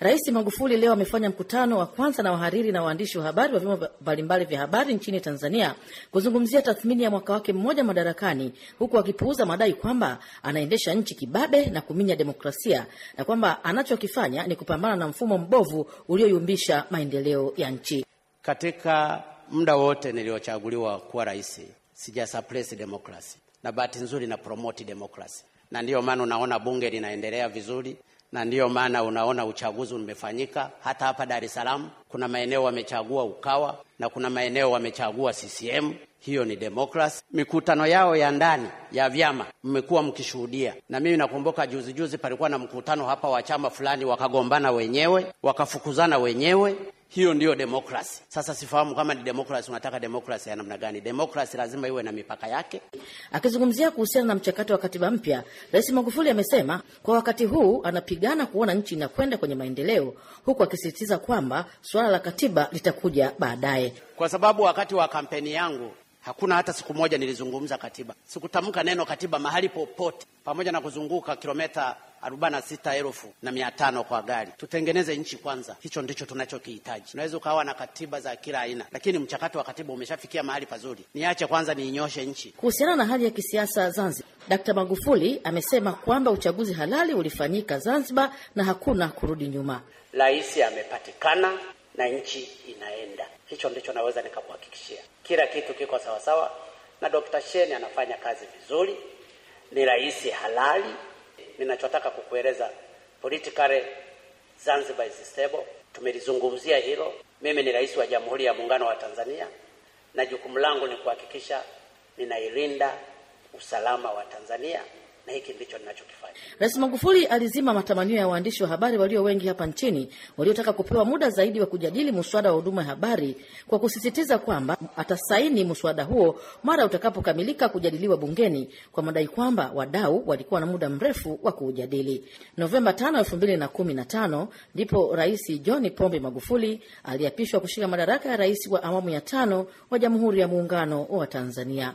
Rais Magufuli leo amefanya mkutano wa kwanza na wahariri na waandishi wa habari wa vyombo mbalimbali vya habari nchini Tanzania kuzungumzia tathmini ya mwaka wake mmoja madarakani, huku akipuuza madai kwamba anaendesha nchi kibabe na kuminya demokrasia na kwamba anachokifanya ni kupambana na mfumo mbovu ulioyumbisha maendeleo ya nchi. Katika muda wote niliochaguliwa kuwa rais, sija suppress demokrasi, na bahati nzuri na promote demokrasi, na ndiyo maana unaona bunge linaendelea vizuri na ndiyo maana unaona uchaguzi umefanyika. Hata hapa Dar es Salaam kuna maeneo wamechagua Ukawa na kuna maeneo wamechagua CCM. Hiyo ni demokrasi. Mikutano yao ya ndani ya vyama mmekuwa mkishuhudia, na mimi nakumbuka juzi juzi palikuwa na mkutano hapa wa chama fulani, wakagombana wenyewe, wakafukuzana wenyewe. Hiyo ndiyo demokrasi. Sasa sifahamu kama ni demokrasi, unataka demokrasi ya namna gani? Demokrasi lazima iwe na mipaka yake. Akizungumzia kuhusiana na mchakato wa katiba mpya, Rais Magufuli amesema kwa wakati huu anapigana kuona nchi inakwenda kwenye maendeleo, huku akisisitiza kwamba suala la katiba litakuja baadaye. Kwa sababu wakati wa kampeni yangu hakuna hata siku moja nilizungumza katiba, sikutamka neno katiba mahali popote, pamoja na kuzunguka kilomita arobaini na sita elfu na mia tano kwa gari. Tutengeneze nchi kwanza, hicho ndicho tunachokihitaji. Unaweza ukawa na katiba za kila aina, lakini mchakato wa katiba umeshafikia mahali pazuri. Niache kwanza niinyoshe nchi. Kuhusiana na hali ya kisiasa Zanzibar, Dkt. Magufuli amesema kwamba uchaguzi halali ulifanyika Zanzibar na hakuna kurudi nyuma. Rais amepatikana na nchi inaenda, hicho ndicho naweza nikakuhakikishia. Kila kitu kiko sawasawa, na Dr. Sheni anafanya kazi vizuri, ni rais halali. Ninachotaka kukueleza politically Zanzibar is stable. Tumelizungumzia hilo. Mimi ni rais wa Jamhuri ya Muungano wa Tanzania na jukumu langu ni kuhakikisha ninailinda usalama wa Tanzania na hiki ndicho ninachokifanya. Rais Magufuli alizima matamanio ya waandishi wa habari walio wengi hapa nchini waliotaka kupewa muda zaidi wa kujadili muswada wa huduma ya habari kwa kusisitiza kwamba atasaini muswada huo mara utakapokamilika kujadiliwa bungeni kwa madai kwamba wadau walikuwa na muda mrefu wa kuujadili. Novemba 5, 2015 ndipo Rais John Pombe Magufuli aliapishwa kushika madaraka ya rais wa awamu ya tano wa Jamhuri ya Muungano wa Tanzania.